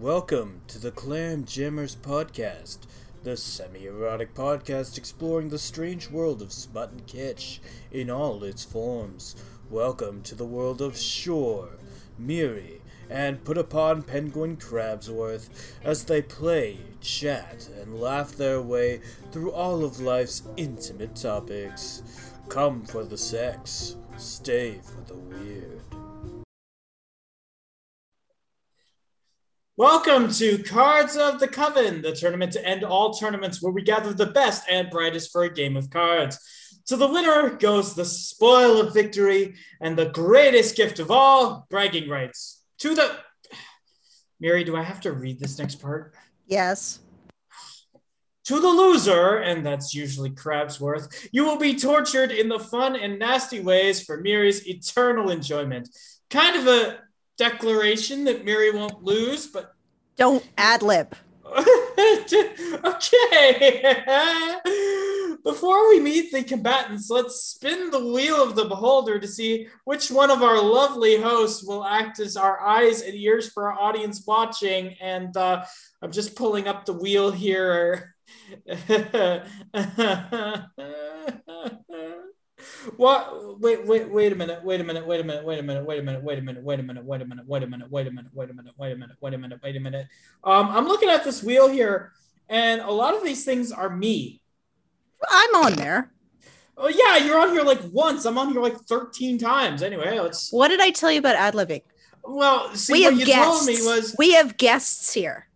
Welcome to the Clam Jammers podcast, the semi erotic podcast exploring the strange world of smut and kitsch in all its forms. Welcome to the world of Shore, Miri, and Put Upon Penguin Crabsworth as they play, chat, and laugh their way through all of life's intimate topics. Come for the sex, stay for the weird. Welcome to Cards of the Coven, the tournament to end all tournaments where we gather the best and brightest for a game of cards. To the winner goes the spoil of victory and the greatest gift of all, bragging rights. To the. Mary, do I have to read this next part? Yes. To the loser, and that's usually Crabsworth, you will be tortured in the fun and nasty ways for Mary's eternal enjoyment. Kind of a declaration that Mary won't lose, but Don't ad lib. okay. Before we meet the combatants, let's spin the wheel of the beholder to see which one of our lovely hosts will act as our eyes and ears for our audience watching. And uh, I'm just pulling up the wheel here. what wait wait wait a minute wait a minute wait a minute wait a minute wait a minute wait a minute wait a minute wait a minute wait a minute wait a minute wait a minute wait a minute wait a minute wait a minute um i'm looking at this wheel here and a lot of these things are me I'm on there. oh yeah you're on here like once i'm on here like 13 times anyway let's What did I tell you about ad libbing? well see We what have you guests. told me was We have guests here.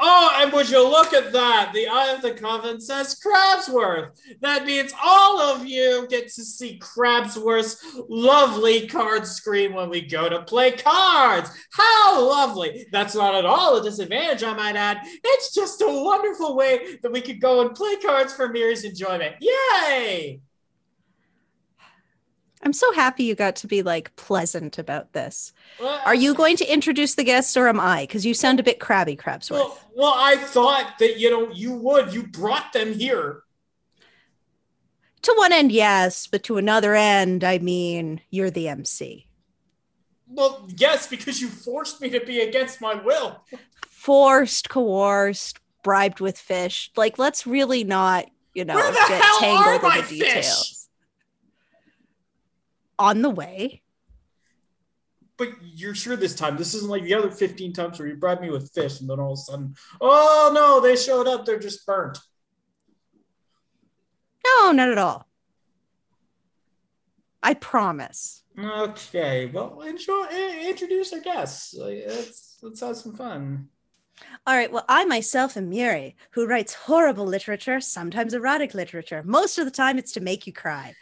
Oh, and would you look at that? The Eye of the Coven says Crabsworth. That means all of you get to see Crabsworth's lovely card screen when we go to play cards. How lovely! That's not at all a disadvantage, I might add. It's just a wonderful way that we could go and play cards for Miri's enjoyment. Yay! I'm so happy you got to be like pleasant about this. Well, Are you going to introduce the guests or am I? Because you sound a bit crabby, Crabsworth. Well, well, I thought that you know you would. You brought them here. to one end, yes, but to another end, I mean, you're the MC. Well, yes, because you forced me to be against my will. Forced, coerced, bribed with fish. Like, let's really not, you know, get tangled in the fish? On the way. But you're sure this time? This isn't like the other 15 times where you bribed me with fish and then all of a sudden, oh no, they showed up. They're just burnt. No, not at all. I promise. Okay, well, enjoy, eh, introduce our guests. Let's, let's have some fun. All right. Well, I myself am Miri, who writes horrible literature, sometimes erotic literature. Most of the time, it's to make you cry.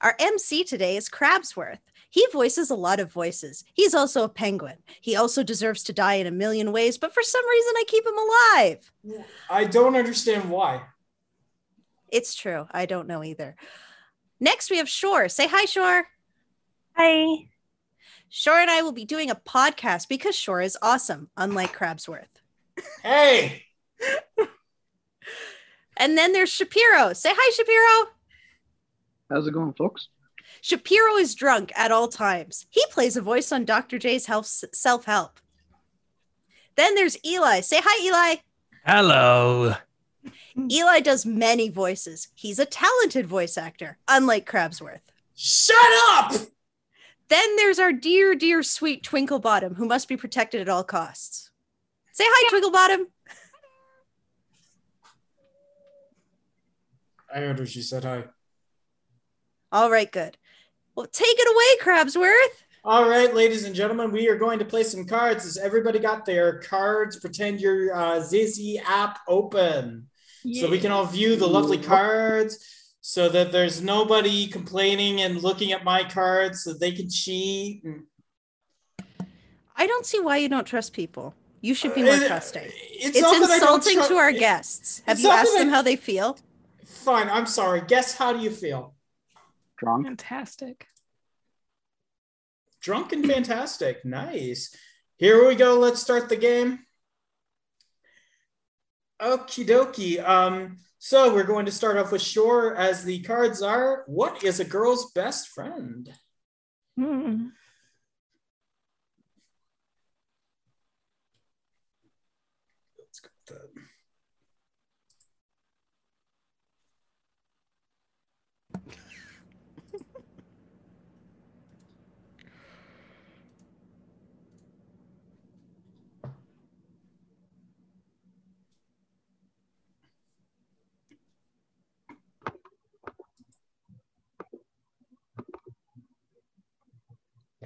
Our MC today is Crabsworth. He voices a lot of voices. He's also a penguin. He also deserves to die in a million ways, but for some reason, I keep him alive. I don't understand why. It's true. I don't know either. Next, we have Shore. Say hi, Shore. Hi. Shore and I will be doing a podcast because Shore is awesome, unlike Crabsworth. Hey, And then there's Shapiro. Say hi, Shapiro. How's it going, folks? Shapiro is drunk at all times. He plays a voice on Dr. J's self help. Then there's Eli. Say hi, Eli. Hello. Eli does many voices. He's a talented voice actor, unlike Crabsworth. shut up! Then there's our dear, dear, sweet Twinklebottom, who must be protected at all costs. Say hi, Twinklebottom. I heard her. She said hi. All right, good. Well, take it away, Crabsworth. All right, ladies and gentlemen, we are going to play some cards. Has everybody got their cards? Pretend your uh, Zizzy app open. so we can all view the lovely cards so that there's nobody complaining and looking at my cards so they can cheat I don't see why you don't trust people. You should be more Uh, trusting. it's, It's not that I don't insulting tru- to our guests. Have you asked them I- how they feel? fine i'm sorry guess how do you feel Drunk? Fantastic. drunk and fantastic nice here we go let's start the game okie dokie um so we're going to start off with shore as the cards are what is a girl's best friend Hmm.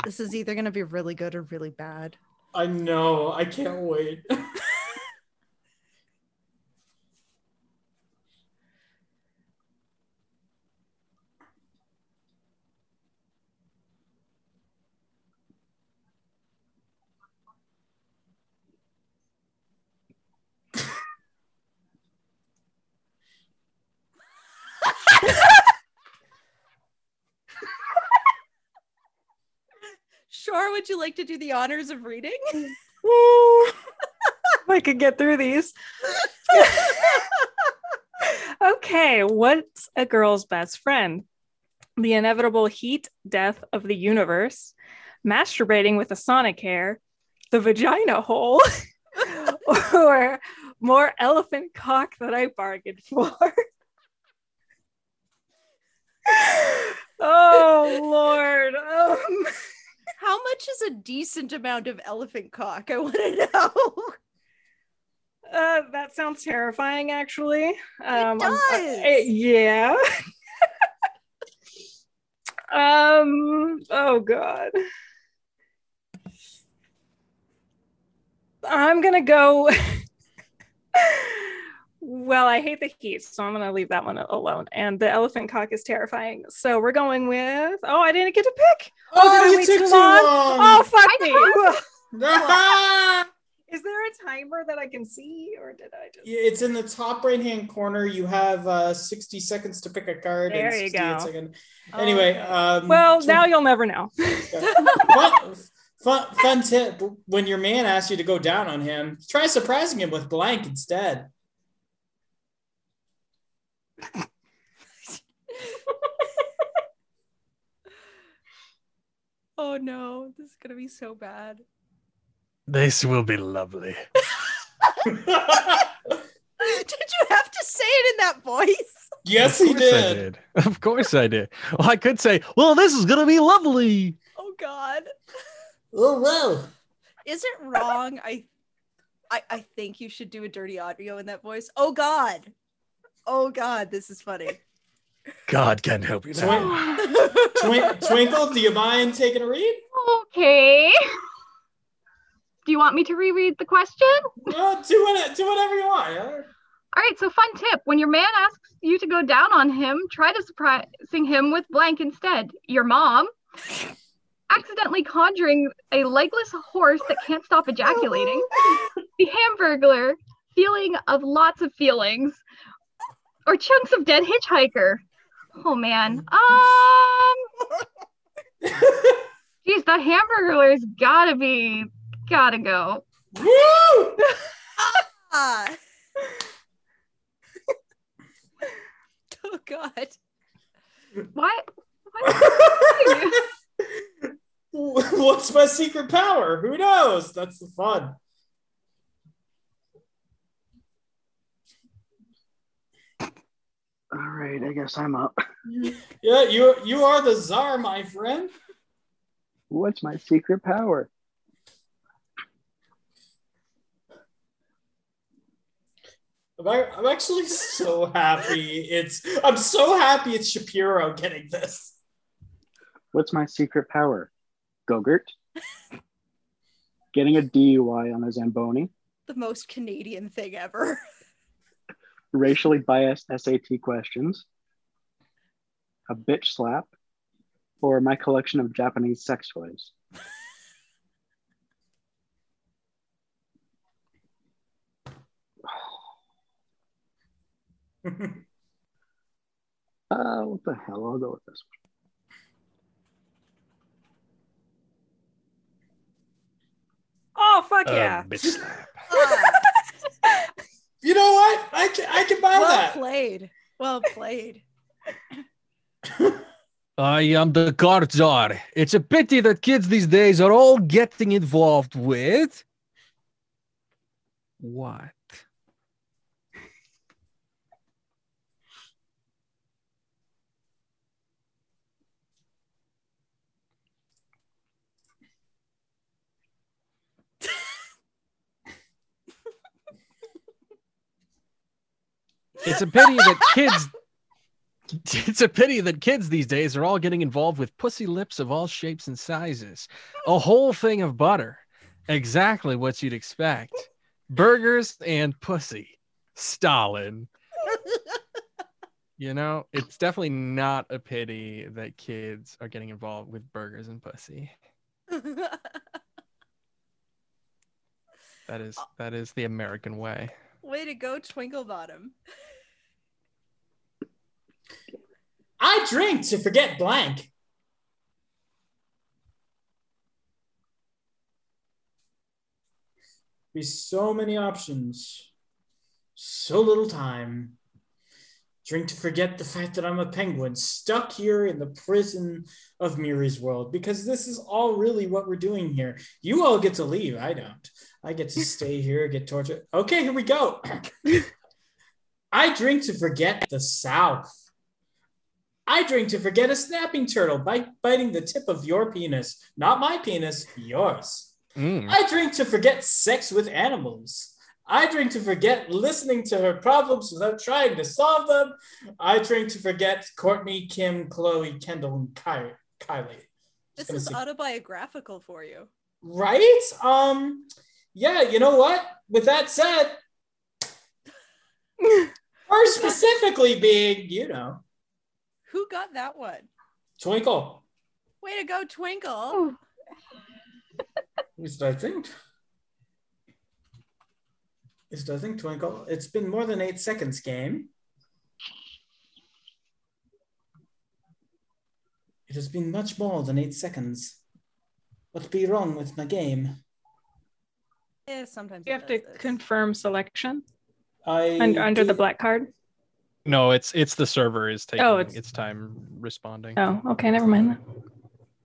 This is either going to be really good or really bad. I know. I can't wait. Sure, would you like to do the honors of reading? I could get through these. okay, what's a girl's best friend? The inevitable heat death of the universe, masturbating with a sonic hair, the vagina hole, or more elephant cock that I bargained for. oh Lord. Um, How much is a decent amount of elephant cock? I want to know. Uh, that sounds terrifying, actually. Um, I'm- does. uh, yeah. um. Oh God. I'm gonna go. well, I hate the heat, so I'm gonna leave that one alone. And the elephant cock is terrifying, so we're going with. Oh, I didn't get to pick. Oh, did I you took too too long? long. Oh, fuck I me. Is there a timer that I can see, or did I just? Yeah, it's in the top right hand corner. You have uh, 60 seconds to pick a card. and There you go. second- Anyway, um, Well, tw- now you'll never know. fun, fun, fun tip when your man asks you to go down on him, try surprising him with blank instead. oh no, this is going to be so bad. This will be lovely. Did you have to say it in that voice? yes, Of he course I did. did. Of course I did. Well, I could say, well, this is going to be lovely. Oh god. Oh, well. Is it wrong? I I I think you should do a dirty audio in that voice. Oh god. Oh god, this is funny. God can help you Twin- now. Twin- Twinkle, do you mind taking a read? Okay. Do you want me to reread the question? Uh, do, what, do whatever you want. yeah. All right, so fun tip. When your man asks you to go down on him, try to surprising him with blank instead. Your mom accidentally conjuring a legless horse that can't stop ejaculating. The hamburglar feeling of lots of feelings. Or chunks of dead hitchhiker. Oh man. Um geez, the hamburglar's gotta be gotta go. Woo! Ah. oh god. What? What? What's my secret power? Who knows? That's the fun. All right, I guess I'm up. Yeah, you you are the czar, my friend. What's my secret power? I'm, actually so happy. It's I'm so happy it's Shapiro getting this. What's my secret power? Gogurt. Getting a DUI on a Zamboni. The most Canadian thing ever. Racially biased SAT questions. A bitch slap. Or my collection of Japanese sex toys. Uh, what the hell? I'll go with this one. Oh fuck Uh, yeah! bitch slap. You know what? I can I can buy well that. played. Well played. I am the card czar. It's a pity that kids these days are all getting involved with. What? It's a pity that kids. It's a pity that kids these days are all getting involved with pussy lips of all shapes and sizes. A whole thing of butter. Exactly what you'd expect. Burgers and pussy. Stalin. You know, it's definitely not a pity that kids are getting involved with burgers and pussy. That is that is the American way. Way to go, Twinkle Bottom. I drink to forget blank. Be so many options, so little time. Drink to forget the fact that I'm a penguin stuck here in the prison of Miri's world because this is all really what we're doing here. You all get to leave. I don't. I get to stay here, get tortured. Okay, here we go. I drink to forget the South. I drink to forget a snapping turtle by biting the tip of your penis. Not my penis, yours. Mm. I drink to forget sex with animals. I drink to forget listening to her problems without trying to solve them. I drink to forget Courtney, Kim, Chloe, Kendall, and Ky- Kylie. This is see- autobiographical for you. Right? Um, yeah, you know what? With that said, or specifically being, you know, Who got that one? Twinkle. Way to go, Twinkle. At least I think. At least I think, Twinkle. It's been more than eight seconds, game. It has been much more than eight seconds. What be wrong with my game? Yeah, sometimes You have to this. confirm selection I under, under the black card. No, it's it's the server is oh, taking Oh, it's- its time responding. Oh, okay, never mind. then.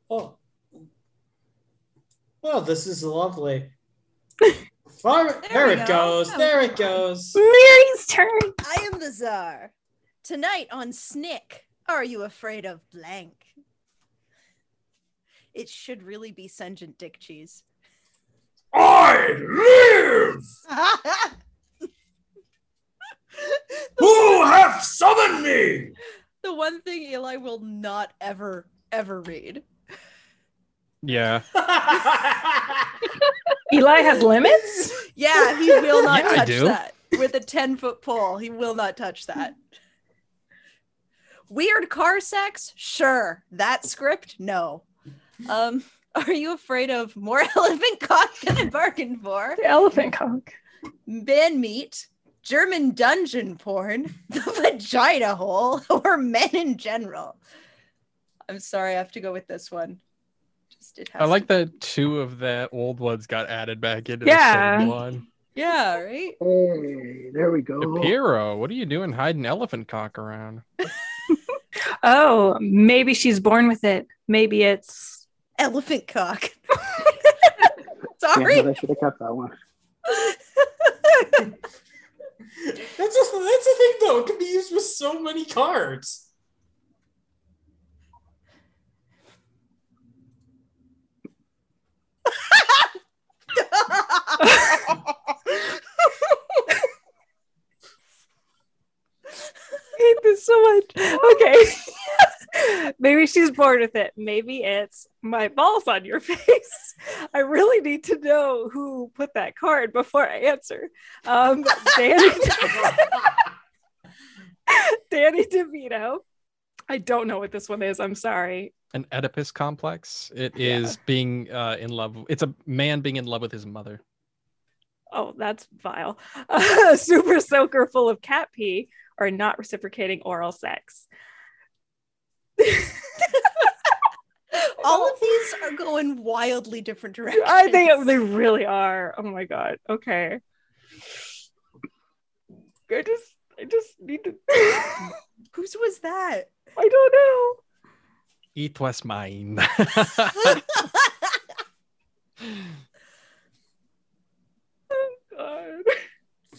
Oh. Well, this is lovely. Far, there, There it go. goes. That There it goes. Mary's turn. I am the czar. Tonight on Snick, are you afraid of blank? It should really be Sengent Dick Cheese. I live! Who hath summoned me? the one thing Eli will not ever, ever read. Yeah. Eli has limits. Yeah, he will not Yeah, touch that. With a 10 foot pole, he will not touch that. Weird car sex? Sure. That script? No. Um, are you afraid of more elephant cock than I bargained for? The elephant cock. Man meat, German dungeon porn, the vagina hole, or men in general? I'm sorry, I have to go with this one. Just it has I like that two of the old ones got added back into Yeah. the same one. Yeah, right? Hey, there we go. Shapiro, what are you doing hiding elephant cock around? Oh, maybe she's born with it. Maybe it's Elephant cock. Damn sorry. it, I should have kept that one. That's just that's the thing though. It can be used with so many cards. I hate this so much. Okay. Maybe she's bored with it. Maybe it's my balls on your face. I really need to know who put that card before I answer. Um, Danny, Danny DeVito. I don't know what this one is. I'm sorry. An Oedipus complex. It is Yeah. being uh, in love. It's a man being in love with his mother. Oh, that's vile. A super soaker full of cat pee or not reciprocating oral sex. All of these are going wildly different directions. I think they really are. Oh my god. Okay. I just I just need to Whose was that? I don't know. It was mine. Oh god.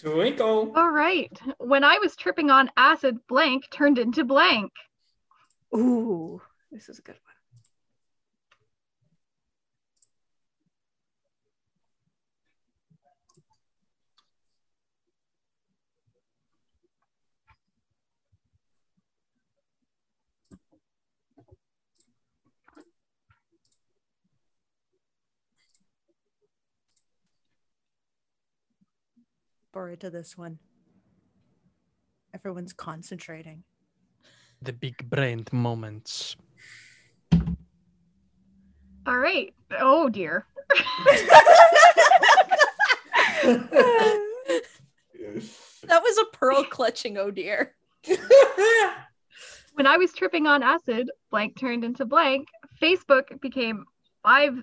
Twinkle. all right. When I was tripping on acid, blank turned into blank. Ooh, this is a good one. forward to this one. Everyone's concentrating. The big brain moments. All right. Oh dear. That was a pearl clutching, oh dear. When I was tripping on acid, blank turned into blank. Facebook became five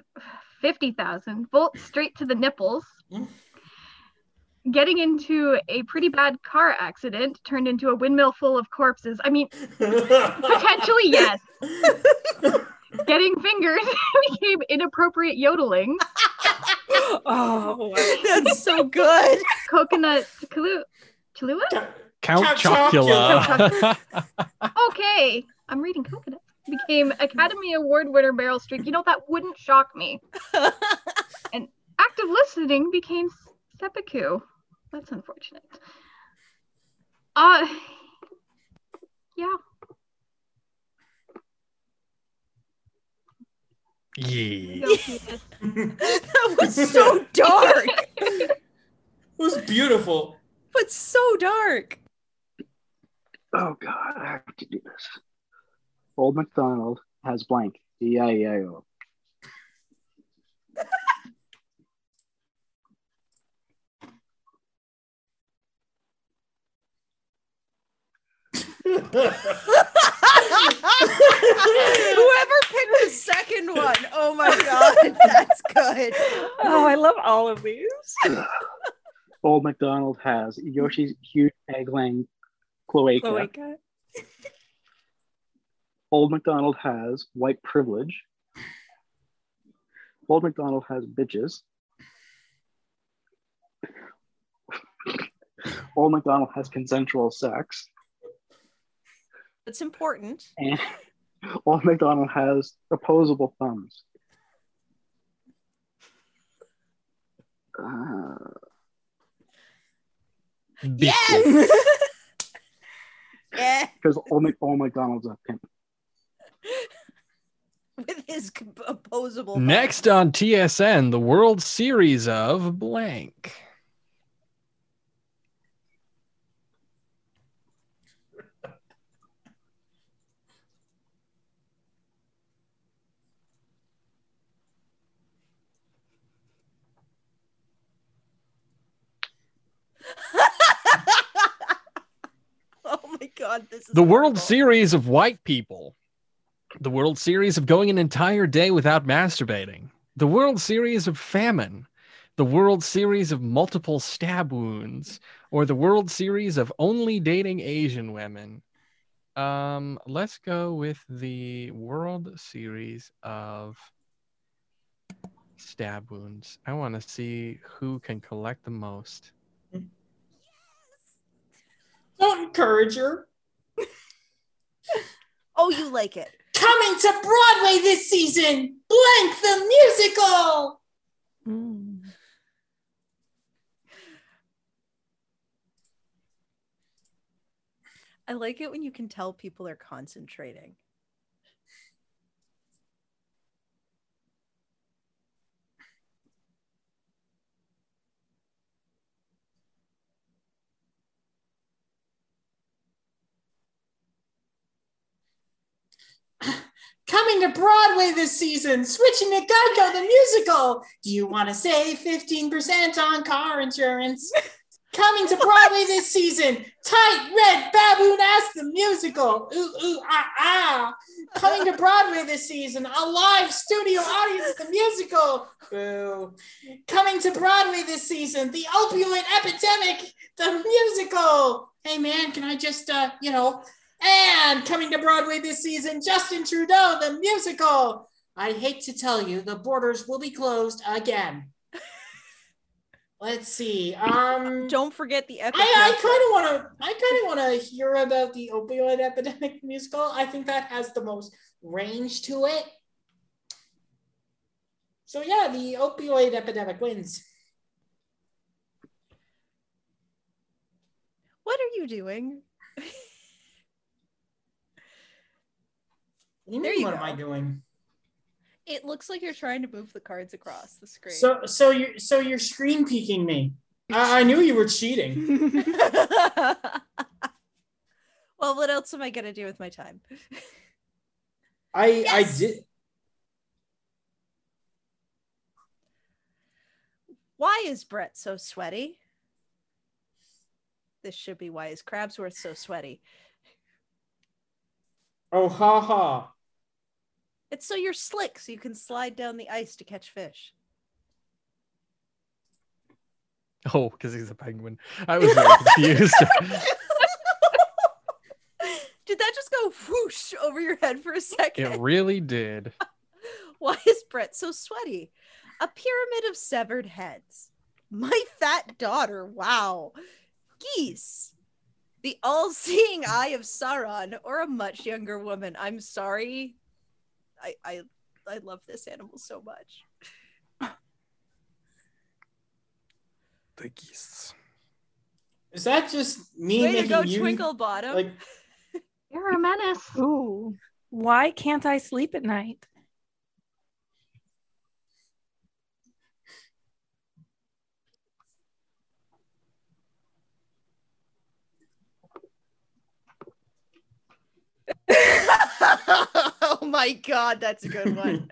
fifty thousand volt straight to the nipples. Mm. Getting into a pretty bad car accident turned into a windmill full of corpses. I mean, potentially yes. Getting fingers became inappropriate yodeling. oh. That's so good. Coconut Kahlua. Cholula? Count Count Chocula. Okay, I'm reading Coconut. Became Academy Award winner Meryl Streep. You know that wouldn't shock me. And active listening became seppuku. That's unfortunate. Uh, yeah. yeah. that was so dark, It was beautiful. but so dark. Oh God, I have to do this. Old McDonald has blank. E Whoever picked the second one, oh my god, that's good. oh, I love all of these. Old McDonald has Yoshi's huge egg-laying cloaca. Cloaca. Old McDonald has white privilege. Old McDonald has bitches. Old McDonald has consensual sex. That's important. And Old McDonald has opposable thumbs. Uh, Yes. yeah, because old, Mc- old McDonald's a pimp. with his opposable. Next on TSN, the World Series of blank. oh my god, this is The World horrible. Series of white people. The World Series of going an entire day without masturbating. The World Series of famine. The World Series of multiple stab wounds. Or the World Series of only dating Asian women. Um, let's go with the World Series of stab wounds. I want to see who can collect the most. Don't encourage her. Oh, you like it. Coming to Broadway this season, Blank the Musical. Mm. I like it when you can tell people are concentrating. Coming to Broadway this season, switching to Geico the Musical. Do you want to save 15% on car insurance? Coming to Broadway this season, Tight Red Baboon Ass the Musical. Ooh, ooh, ah, ah. Coming to Broadway this season, a live studio audience, the musical. Boo. Coming to Broadway this season, the opioid epidemic, the musical. Hey man, can I just, uh, you know, and coming to Broadway this season, Justin Trudeau, the musical. I hate to tell you, the borders will be closed again. Let's see. Um, Don't forget the epic. I, I kind of want to. I kind of want to hear about the opioid epidemic musical. I think that has the most range to it. So yeah, the opioid epidemic wins. What are you doing? What There you what go. am I doing? It looks like you're trying to move the cards across the screen. So so you so you're screen peeking me. I, I knew you were cheating. well, what else am I gonna do with my time? I I did. Why is Brett so sweaty? This should be why is Crabsworth so sweaty? Oh ha ha. It's so you're slick, so you can slide down the ice to catch fish. Oh, because he's a penguin. I was very confused. Did that just go whoosh over your head for a second? it really did. Why is Brett so sweaty? A pyramid of severed heads. My fat daughter. Wow. Geese. The all seeing eye of Sauron, or a much younger woman. I'm sorry. I, I, I love this animal so much. The geese. Is that just me Way to go, you Twinkle Bottom. like? You're a menace. Ooh. Why can't I sleep at night? oh my god, that's a good one.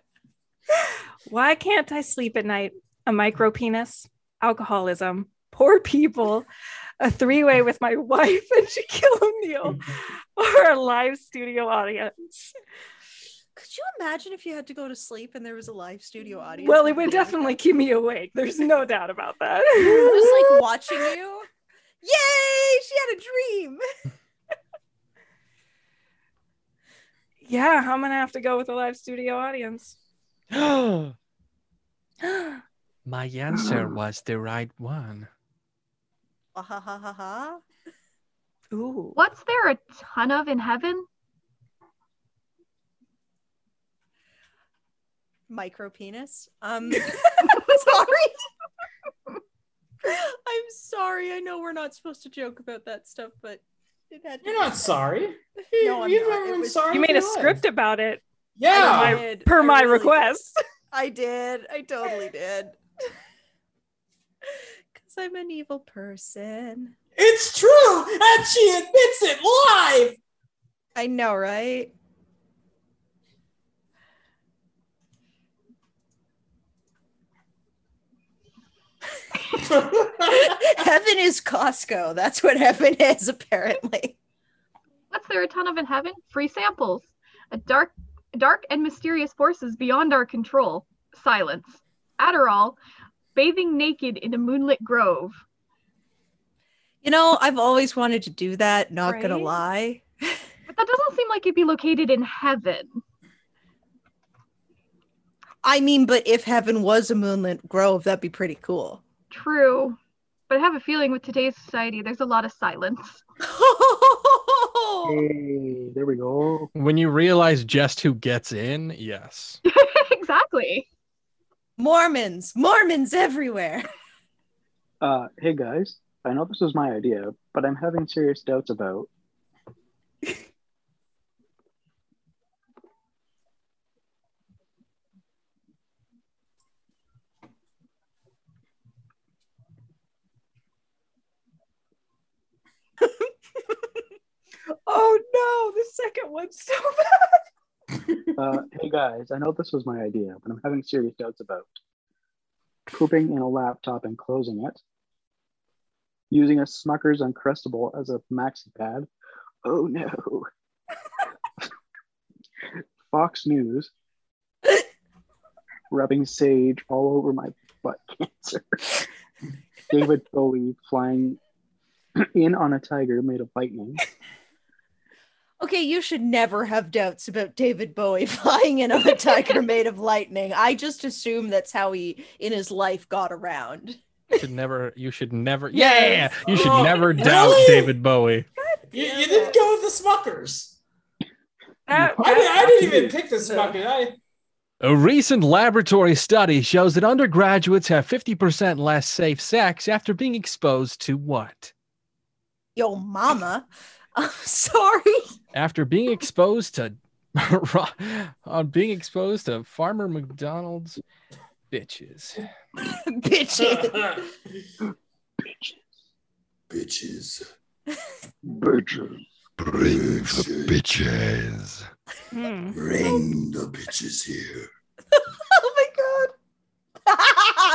Why can't I sleep at night? A micro penis, alcoholism, poor people, a three way with my wife and Shaquille O'Neal, or a live studio audience. Could you imagine if you had to go to sleep and there was a live studio audience? Well, it would definitely keep me awake. There's no doubt about that. just like watching you. Yay! She had a dream. Yeah, I'm gonna have to go with a live studio audience. My answer was the right one. Ha ha ha ha. Ooh. What's there a ton of in heaven? Micro penis. Um, sorry. I'm sorry. I know we're not supposed to joke about that stuff, but it had. to You're not sorry. No, I'm You've not. never It been was- sorry. You made a script about it Yeah. I my- did. per I my really did. request. I did. I totally did. Because I'm an evil person. It's true, and she admits it live. I know, right? Heaven is Costco. That's what heaven is, apparently. What's there a ton of in heaven? Free samples. A dark, dark and mysterious forces beyond our control. Silence. Adderall. Bathing naked in a moonlit grove. You know, I've always wanted to do that, not gonna lie. But that doesn't seem like it'd be located in heaven. I mean, but if heaven was a moonlit grove, that'd be pretty cool. True. But I have a feeling with today's society, there's a lot of silence. Hey, there we go. When you realize just who gets in, yes. exactly. Mormons, Mormons everywhere. Uh, hey guys, I know this was my idea, but I'm having serious doubts about. Oh no, the second one's so bad. Uh, hey guys, I know this was my idea, but I'm having serious doubts about pooping in a laptop and closing it, using a Smucker's Uncrustable as a maxi pad. Oh no. Fox News rubbing sage all over my butt cancer. David Bowie flying in on a tiger made of lightning. Okay, you should never have doubts about David Bowie flying in on a tiger made of lightning. I just assume that's how he in his life got around. You should never. You should never. Yes. Yeah, you should Oh, never doubt? David Bowie. You, you didn't go with the Smuckers. That- I, uh, didn't- I didn't uh, even pick the Smuckers. I, A recent laboratory study shows that undergraduates have 50% less safe sex after being exposed to what? Yo, mama. I'm sorry. After being exposed to on being exposed to Farmer McDonald's bitches. Bitches. bitches. Bitches. Bitches. Bring the bitches. Hmm. Bring the bitches here.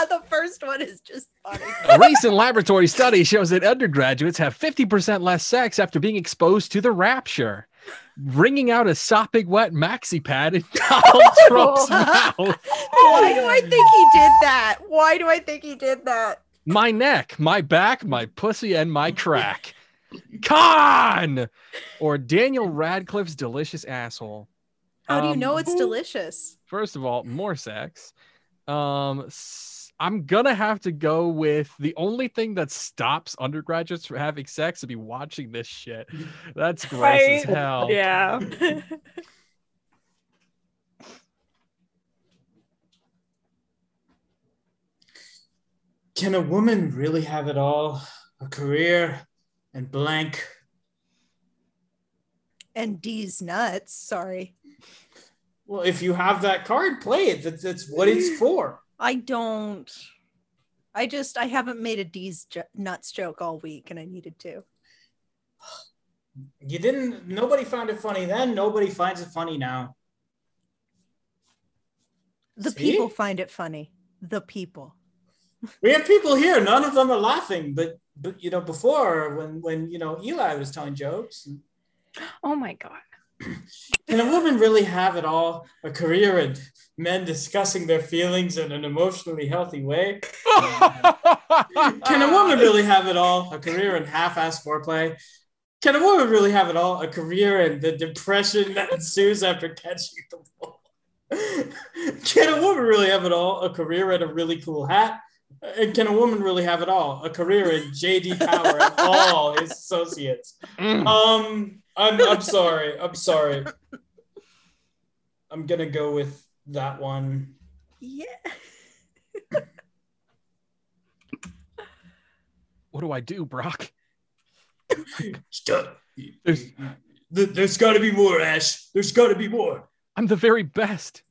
the first one is just funny. A recent laboratory study shows that undergraduates have 50% less sex after being exposed to the rapture. Wringing out a sopping wet maxi pad in Donald Trump's mouth. Why do I think he did that? Why do I think he did that? My neck, my back, my pussy, and my crack. Con! Or Daniel Radcliffe's delicious asshole. How do you Um, know it's delicious? First of all, more sex. Um, I'm gonna have to go with the only thing that stops undergraduates from having sex to be watching this shit. That's gross as hell. Yeah. Can a woman really have it all? A career and blank. And D's nuts. Sorry. Well, if you have that card, play it. That's, that's what it's for. I don't. I just I haven't made a D's jo- nuts joke all week, and I needed to. You didn't. Nobody found it funny then. Nobody finds it funny now. The See? people find it funny. The people. We have people here. None of them are laughing. But but you know before when when you know Eli was telling jokes. Oh my god. Can a woman really have it all? A career and men discussing their feelings in an emotionally healthy way? Can a woman really have it all? A career in half-ass foreplay? Can a woman really have it all? A career in the depression that ensues after catching the ball? Can a woman really have it all? A career in a really cool hat? And can a woman really have it all? A career in JD Power and all his associates? Mm. Um, I'm I'm sorry. I'm sorry. I'm gonna go with that one. Yeah. what do I do, Brock? Stop. There's- There's got to be more, Ash. There's got to be more. I'm the very best.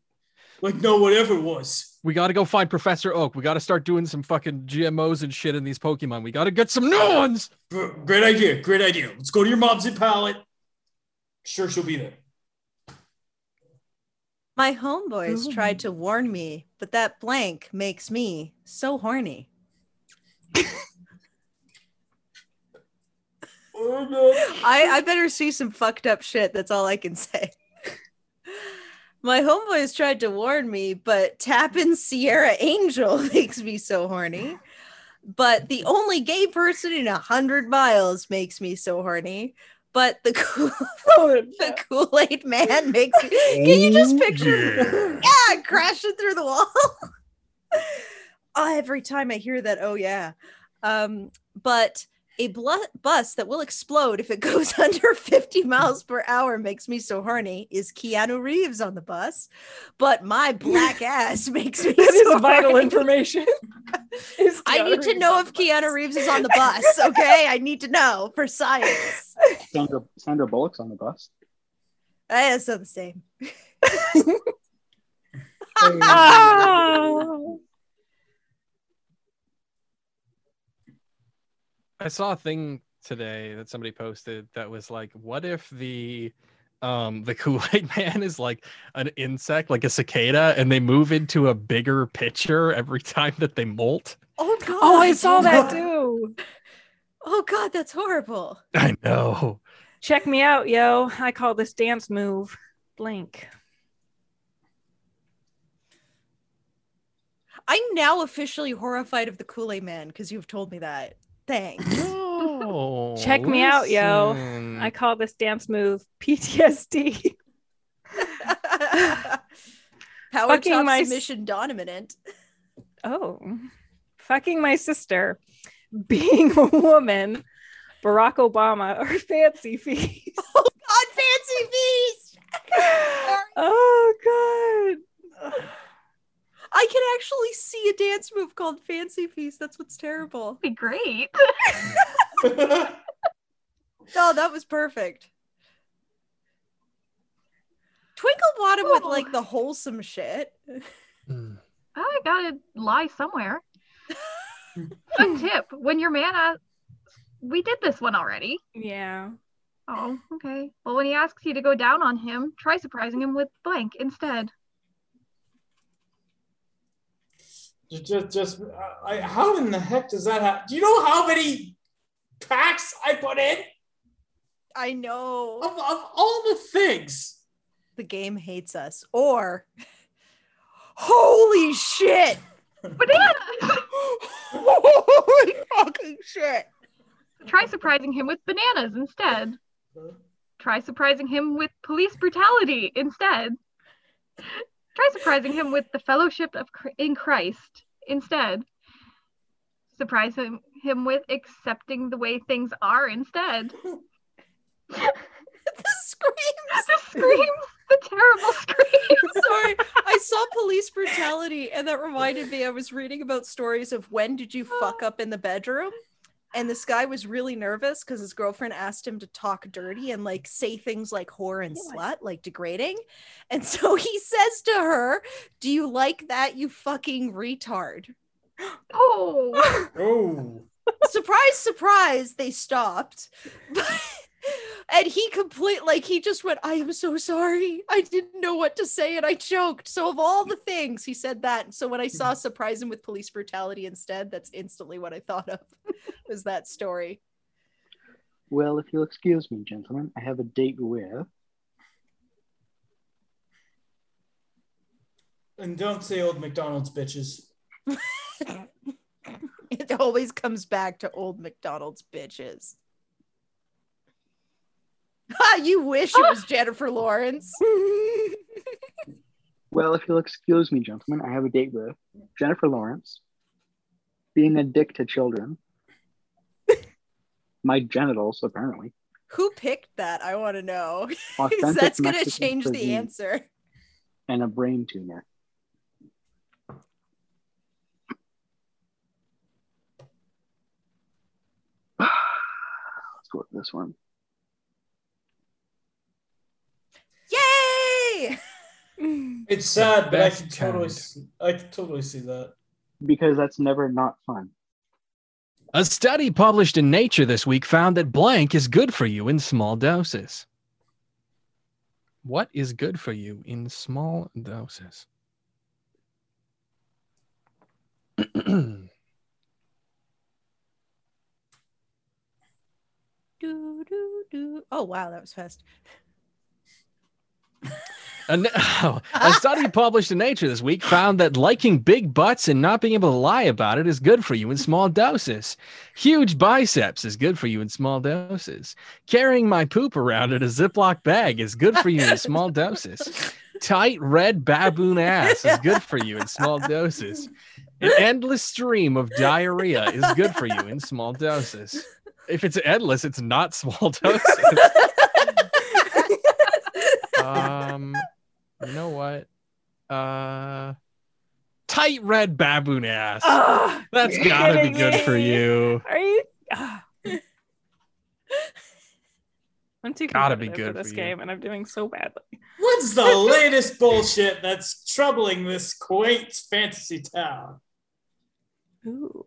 Like no one ever was. We got to go find Professor Oak. We got to start doing some fucking GMOs and shit in these Pokemon. We got to get some new ones. Great idea. Great idea. Let's go to your mom's in Pallet. Sure, she'll be there. My homeboys Ooh. tried to warn me, but that blank makes me so horny. Oh no. I, I better see some fucked up shit. That's all I can say. My homeboys tried to warn me, but tapping Serra Angel makes me so horny. But the only gay person in a hundred miles makes me so horny. But the cool, the Kool Aid Man makes me. Can you just picture? Yeah, crashing through the wall. oh, every time I hear that, oh yeah. Um, but a blu- bus that will explode if it goes under 50 miles per hour makes me so horny is Keanu Reeves on the bus, but my black ass makes me That is so vital horny. information. Is I Keanu need to know if. Keanu Reeves is on the bus. Okay, I need to know for science. Sandra, Sandra Bullock's on the bus. I It's not the same. I saw a thing today that somebody posted that was like, what if the um the Kool-Aid man is like an insect, like a cicada, and they move into a bigger pitcher every time that they molt? Oh god. Oh, I saw that too. Oh god, that's horrible. I know. Check me out, yo. I call this dance move blank. I'm now officially horrified of the Kool-Aid Man because you've told me that. Thanks. No, Check me out, yo. I call this dance move PTSD. Power Fucking top my- submission dominant. Oh, fucking my sister, being a woman, Barack Obama, or fancy fees. Oh God, fancy feast. oh God. I can actually see a dance move called Fancy Feast. That's what's terrible. Be great. Oh, that was perfect. Twinkle Bottom with like the wholesome shit. Mm. I gotta lie somewhere. Fun tip: when your man asks We did this one already. Yeah. Oh, okay. Well, when he asks you to go down on him, try surprising him with blank instead. Just, just, just uh, I, how in the heck does that happen? Do you know how many packs I put in I know. of, of all the things? The game hates us. Or, holy shit! Banana! holy fucking shit! try surprising him with bananas instead. Try surprising him with police brutality instead. Try surprising him with the fellowship of in Christ instead. Surprise him, him with accepting the way things are instead. the screams. The screams, the terrible screams. Sorry, I saw police brutality, and that reminded me. I was reading about stories of when did you fuck oh. up in the bedroom, and this guy was really nervous because his girlfriend asked him to talk dirty and like say things like whore and slut, like degrading, and so he says to her, "Do you like that, you fucking retard?" Oh, Oh, surprise, surprise, they stopped. and he complete like he just went, I am so sorry. I didn't know what to say and I choked. So of all the things, he said that. So when I saw surprise him with police brutality instead, that's instantly what I thought of was that story. Well, if you'll excuse me, gentlemen, I have a date with. and don't say old McDonald's bitches. It always comes back to old McDonald's bitches. Ha, you wish it was Jennifer Lawrence. Well, if you'll excuse me, gentlemen, I have a date with Jennifer Lawrence, being a dick to children, my genitals, apparently, Who picked that? I want to know. authentic that's going to change the answer. and a brain tumor. Let's go with this one. Yay! It's sad, but I can totally, see, I can totally see that. Because that's never not fun. A study published in Nature this week found that blank is good for you in small doses. What is good for you in small doses? Do, do, do. Oh, wow, that was fast. A, study published in Nature this week found that liking big butts and not being able to lie about it is good for you in small doses. Huge biceps is good for you in small doses. Carrying my poop around in a Ziploc bag is good for you in small doses. Tight red baboon ass is good for you in small doses. An endless stream of diarrhea is good for you in small doses. If it's endless, it's not small doses. Um, you know what? Uh, tight red baboon ass. That's you're gotta be kidding good for you. Are you? I'm too Gotta be good for this for game, and I'm doing so badly. What's the latest bullshit that's troubling this quaint fantasy town? Ooh.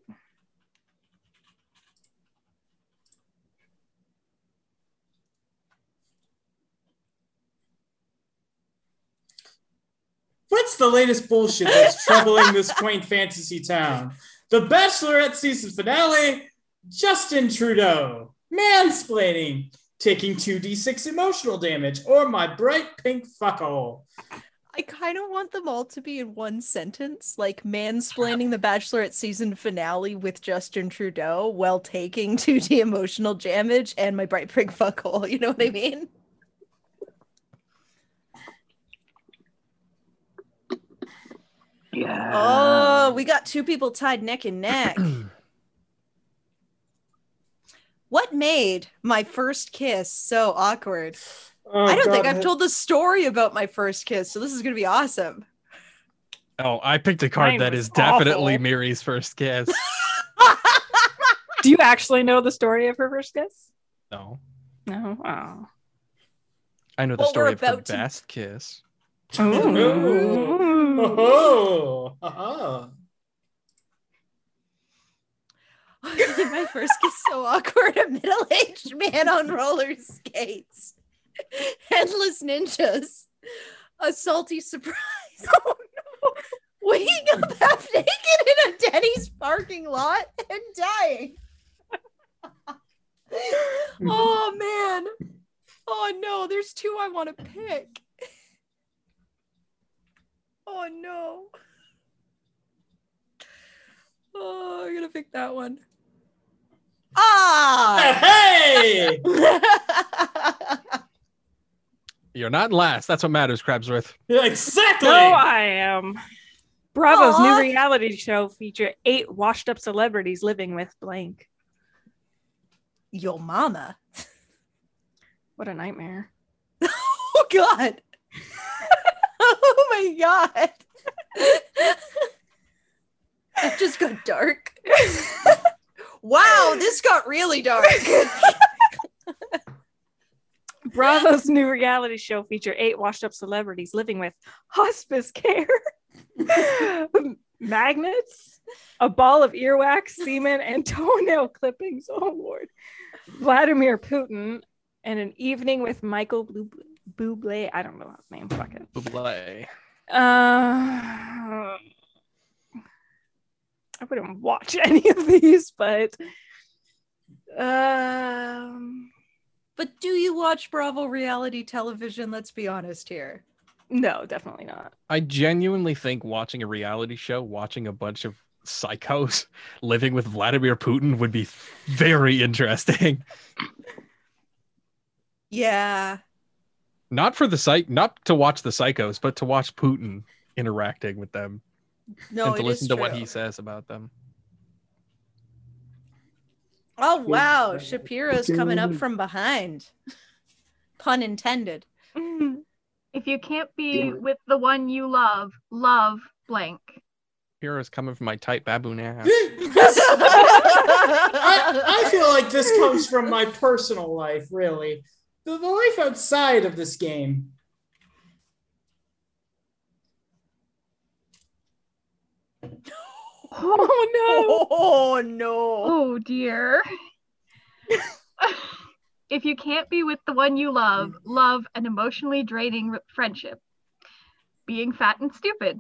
What's the latest bullshit that's troubling this quaint fantasy town? The Bachelorette season finale, Justin Trudeau, mansplaining, taking 2d6 emotional damage, or my bright pink fuckhole. I kind of want them all to be in one sentence, like mansplaining the Bachelorette season finale with Justin Trudeau while taking 2D emotional damage and my bright prig fuckhole. You know what I mean? Yeah. Oh, we got two people tied neck and neck. what made my first kiss so awkward? Oh, I don't think I've told the story about my first kiss, so this is going to be awesome. Oh, I picked a card Mine that was definitely awful. Miri's first kiss. Do you actually know the story of her first kiss? No, No. Oh. I know the Well, we're story of her to- best kiss. Ooh. Oh, haha. My first kiss so awkward. A middle-aged man on roller skates. Headless ninjas. A salty surprise. Oh no. Waking up half naked in a Denny's parking lot and dying. oh man. Oh no, there's two I want to pick. Oh no. Oh, I'm gonna pick that one. Ah! Hey! You're not last. That's what matters, Crabsworth. exactly. No, I am. Bravo's Aw. new reality show feature eight washed up celebrities living with blank. Your mama. What a nightmare. Oh god. Oh my god. It just got dark. wow, this got really dark. Bravo's new reality show feature eight washed up celebrities living with hospice care, magnets, a ball of earwax, semen, and toenail clippings. Oh Lord. Vladimir Putin and an evening with Michael Blu- Bublé. I don't know his name. Fuck it. Bublé. Uh, I wouldn't watch any of these, but um, but do you watch Bravo reality television? Let's be honest here. no, definitely not. I genuinely think watching a reality show, watching a bunch of psychos living with Vladimir Putin would be very interesting. Yeah. Not for the psych, not to watch the psychos, but to watch Putin interacting with them No, and to it listen is to what he says about them. Oh wow, Shapiro's coming up from behind. Pun intended. If you can't be with the one you love, love blank. Shapiro's coming from my tight baboon ass. I, I feel like this comes from my personal life, really. The, the life outside of this game. Oh no! oh no. Oh dear. if you can't be with the one you love, love an emotionally draining friendship. Being fat and stupid.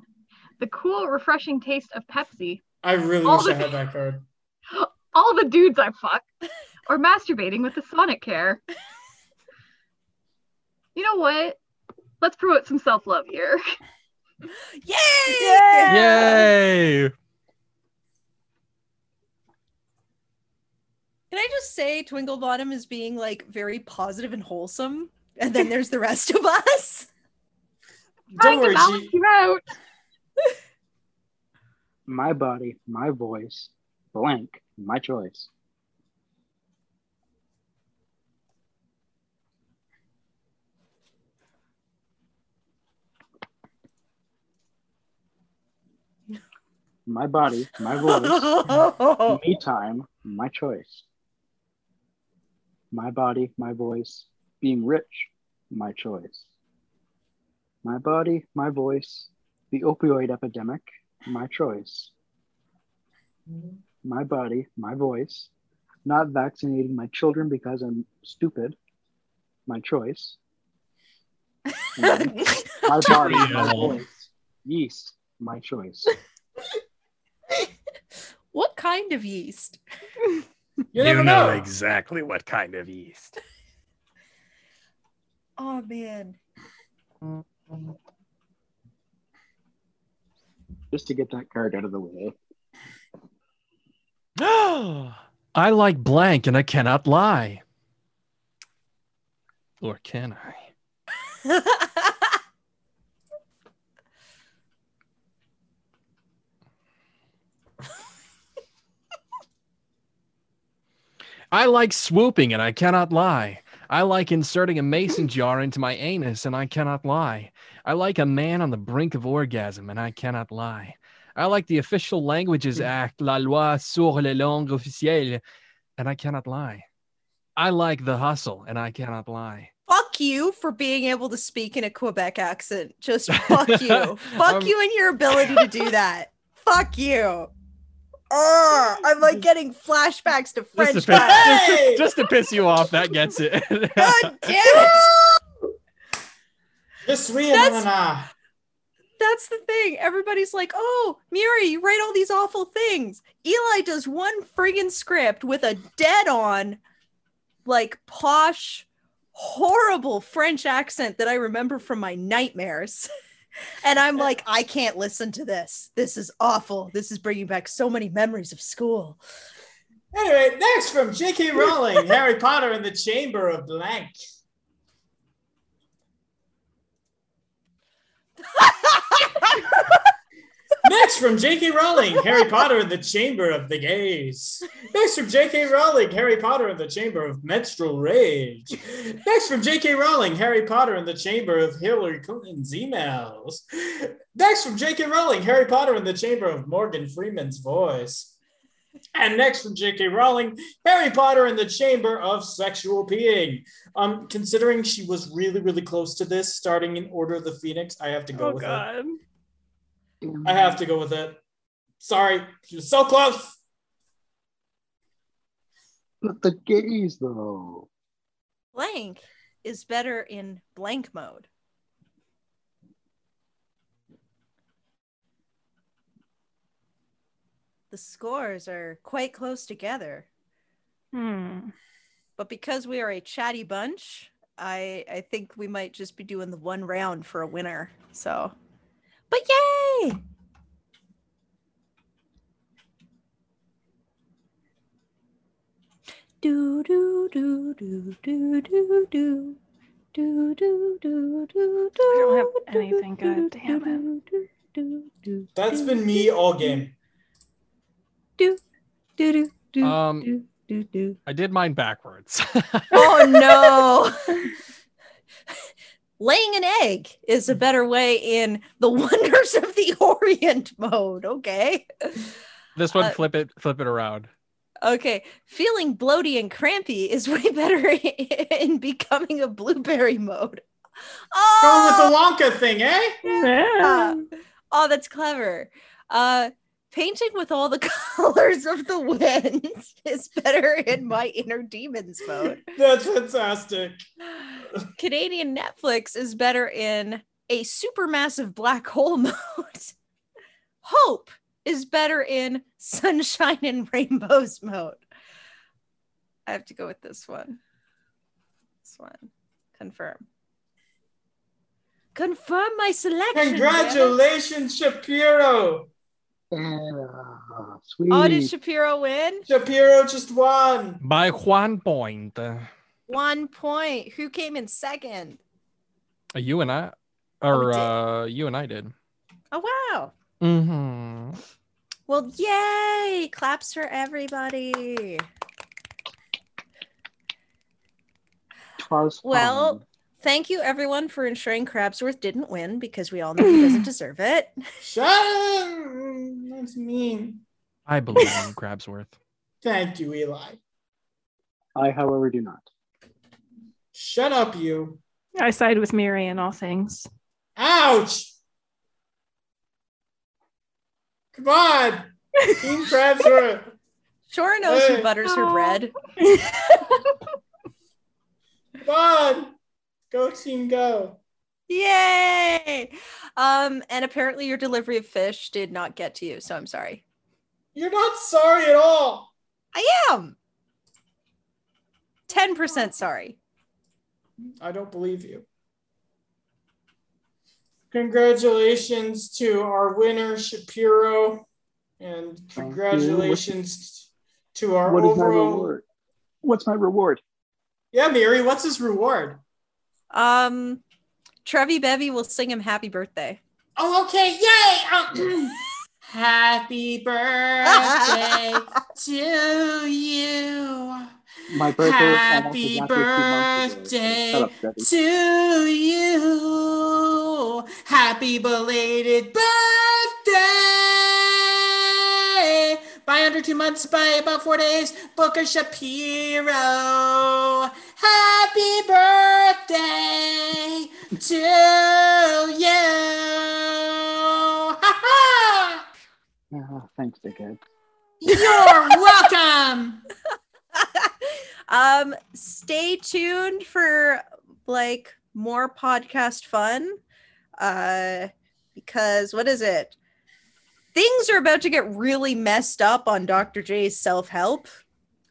The cool, refreshing taste of Pepsi. I really All wish I the- had that card. All the dudes I fuck. Or masturbating with the Sonicare. You know what? Let's promote some self love here. Yay! Yay! Can I just say Twinkle Bottom is being like very positive and wholesome? And then there's the rest of us. Don't Trying to worry, balance you out. My body, my voice, blank, my choice. My body, my voice, me time, my choice. My body, my voice, being rich, my choice. My body, my voice, the opioid epidemic, my choice. My body, my voice, not vaccinating my children because I'm stupid, my choice. My body, my voice, yeast, my choice. What kind of yeast? you never know. exactly what kind of yeast. Oh man. Just to get that card out of the way. I like blank and I cannot lie. Or can I? I like swooping and I cannot lie. I like inserting a mason jar into my anus and I cannot lie. I like a man on the brink of orgasm and I cannot lie. I like the Official Languages Act, La Loi sur les langues officielles, and I cannot lie. I like the hustle and I cannot lie. fuck you for being able to speak in a Quebec accent. Just fuck you. fuck Um, you and your ability to do that. fuck you. Uh, I'm like getting flashbacks to Just French to, piss, guys. just, to, just to piss you off, that gets it. God damn it! Je suis That's- That's the thing. Everybody's like, "Oh, Miri, you write all these awful things." Eli does one friggin' script with a dead-on, like posh, horrible French accent that I remember from my nightmares. And I'm like, I can't listen to this. This is awful. This is bringing back so many memories of school. Anyway, next from J.K. Rowling, Harry Potter and the Chamber of Blank. Next from J.K. Rowling, Harry Potter and the Chamber of the Gays. Next from J.K. Rowling, Harry Potter and the Chamber of Menstrual Rage. Next from J.K. Rowling, Harry Potter and the Chamber of Hillary Clinton's emails. Next from J.K. Rowling, Harry Potter and the Chamber of Morgan Freeman's voice. And next from J.K. Rowling, Harry Potter and the Chamber of Sexual Peeing. Um, considering she was really, really close to this, starting in Order of the Phoenix, I have to go Oh with it. God. I have to go with it. Sorry, she was so close. But the gays, though. Blank is better in blank mode. The scores are quite close together, Hmm. but because we are a chatty bunch, I I think we might just be doing the one round for a winner. So, but yay! Do do do do do do do. Do, do, do, do, do, I don't have anything good, do, damn it. do, do, do, do, That's do, been me all game. do, do, do, do, Um, do, do, do. I did mine backwards. Oh no. Laying an egg is a better way in the wonders of the Orient mode. Okay. this one, Uh, flip it, flip it around. Okay. Feeling bloaty and crampy is way better in becoming a blueberry mode. Going with the Oh, Wonka thing, eh? Yeah. oh that's clever. Uh, painting with all the colors of the wind is better in my inner demons mode. That's fantastic. Canadian Netflix is better in a supermassive black hole mode. Hope is better in sunshine and rainbows mode. I have to go with this one. This one. Confirm. Confirm my selection. Congratulations, Shapiro. Yeah, sweet. Oh, did Shapiro win? Shapiro just won. By one point. Uh, One point. Who came in second? you and I, Oh, or did. uh, you and I did. Oh, wow. Mm-hmm. Well, yay! Claps for everybody. Twas Well, fun. Thank you, everyone, for ensuring Crabsworth didn't win because we all know he doesn't deserve it. Shut up. That's mean. I believe in Crabsworth. Thank you, Eli. I, however, do not. Shut up, you. I side with Mary in all things. Ouch. Come on. Team Crabsworth. Shora knows Hey. who butters her bread. Come on. Go, team, go. Yay! Um, and apparently your delivery of fish did not get to you, so I'm sorry. You're not sorry at all. I am 10% sorry. I don't believe you. Congratulations to our winner, Shapiro. And congratulations to our What is my overall. reward? What's my reward? Yeah, Mary, what's his reward? Um, Trevi Bevy will sing him happy birthday. Oh, okay. Yay! Um, happy birthday to you. My birthday Happy exactly two months ago. birthday up, to you. Happy belated birthday. By under two months, by about four days, Booker Shapiro. Happy birthday to you. Ha ha. Ah, thanks, dickhead. You're welcome. um, stay tuned for like more podcast fun. Uh, because what is it? Things are about to get really messed up on Dr. J's self help.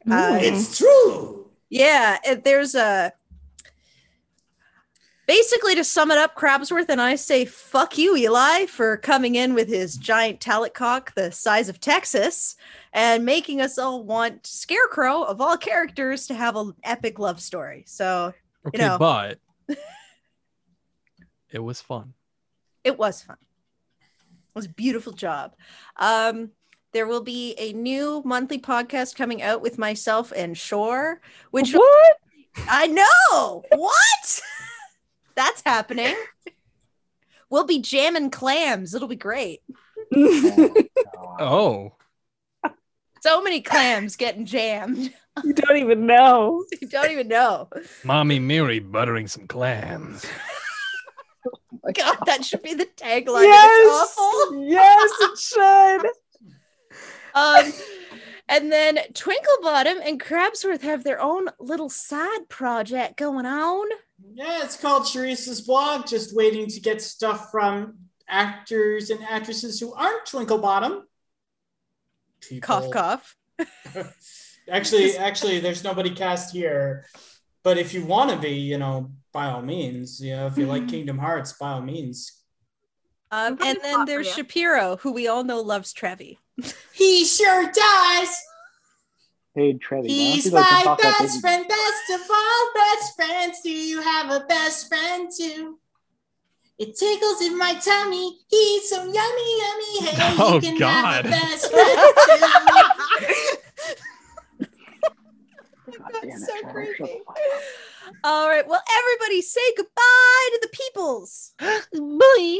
Uh, It's true. yeah, it, there's a. Basically, to sum it up, Crabsworth and I say fuck you, Eli, for coming in with his giant talent cock the size of Texas and making us all want Scarecrow, of all characters, to have an epic love story. So Okay, know. but it was fun. it was fun. It was a beautiful job. Um, there will be a new monthly podcast coming out with myself and Shore, which What? I know. What? That's happening. We'll be jamming clams. It'll be great. Oh, So many clams getting jammed. You don't even know. You don't even know. mommy Mary buttering some clams. God, that should be the tagline. Yes. It's awful. Yes, it should. Um, and then Twinklebottom and Crabsworth have their own little side project going on. Yeah, it's called Sharice's blog. Just waiting to get stuff from actors and actresses who aren't Twinklebottom. People. Cough, cough. Actually, actually, there's nobody cast here. But if you want to be, you know, by all means, you know, if you like Kingdom Hearts, by all means. Um, and then there's. Shapiro, who we all know loves Trevi. He sure does. Hey, Trevi, He's you like to my that best Disney- friend, best of all best friends. Do you have a best friend too? It tickles in my tummy. He's so yummy, yummy. Hey, Oh, you can have God. a best friend too. God damn it, so Trevor, creepy. Shut the fuck up. All right. Well, everybody say goodbye to the peoples. Bye. Bye.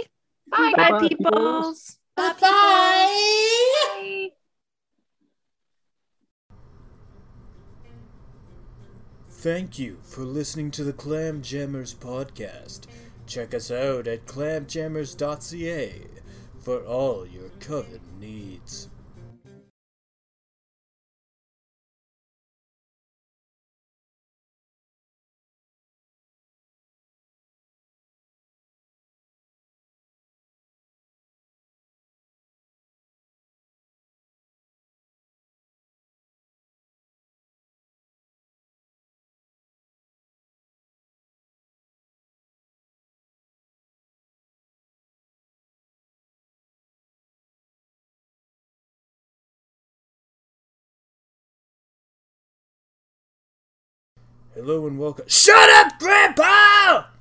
Bye, Bye-bye, peoples. Bye, Bye. Bye. Thank you for listening to the Clam Jammers podcast. Check us out at clamjammers.ca for all your coven needs. Hello and welcome. Shut up, Grandpa!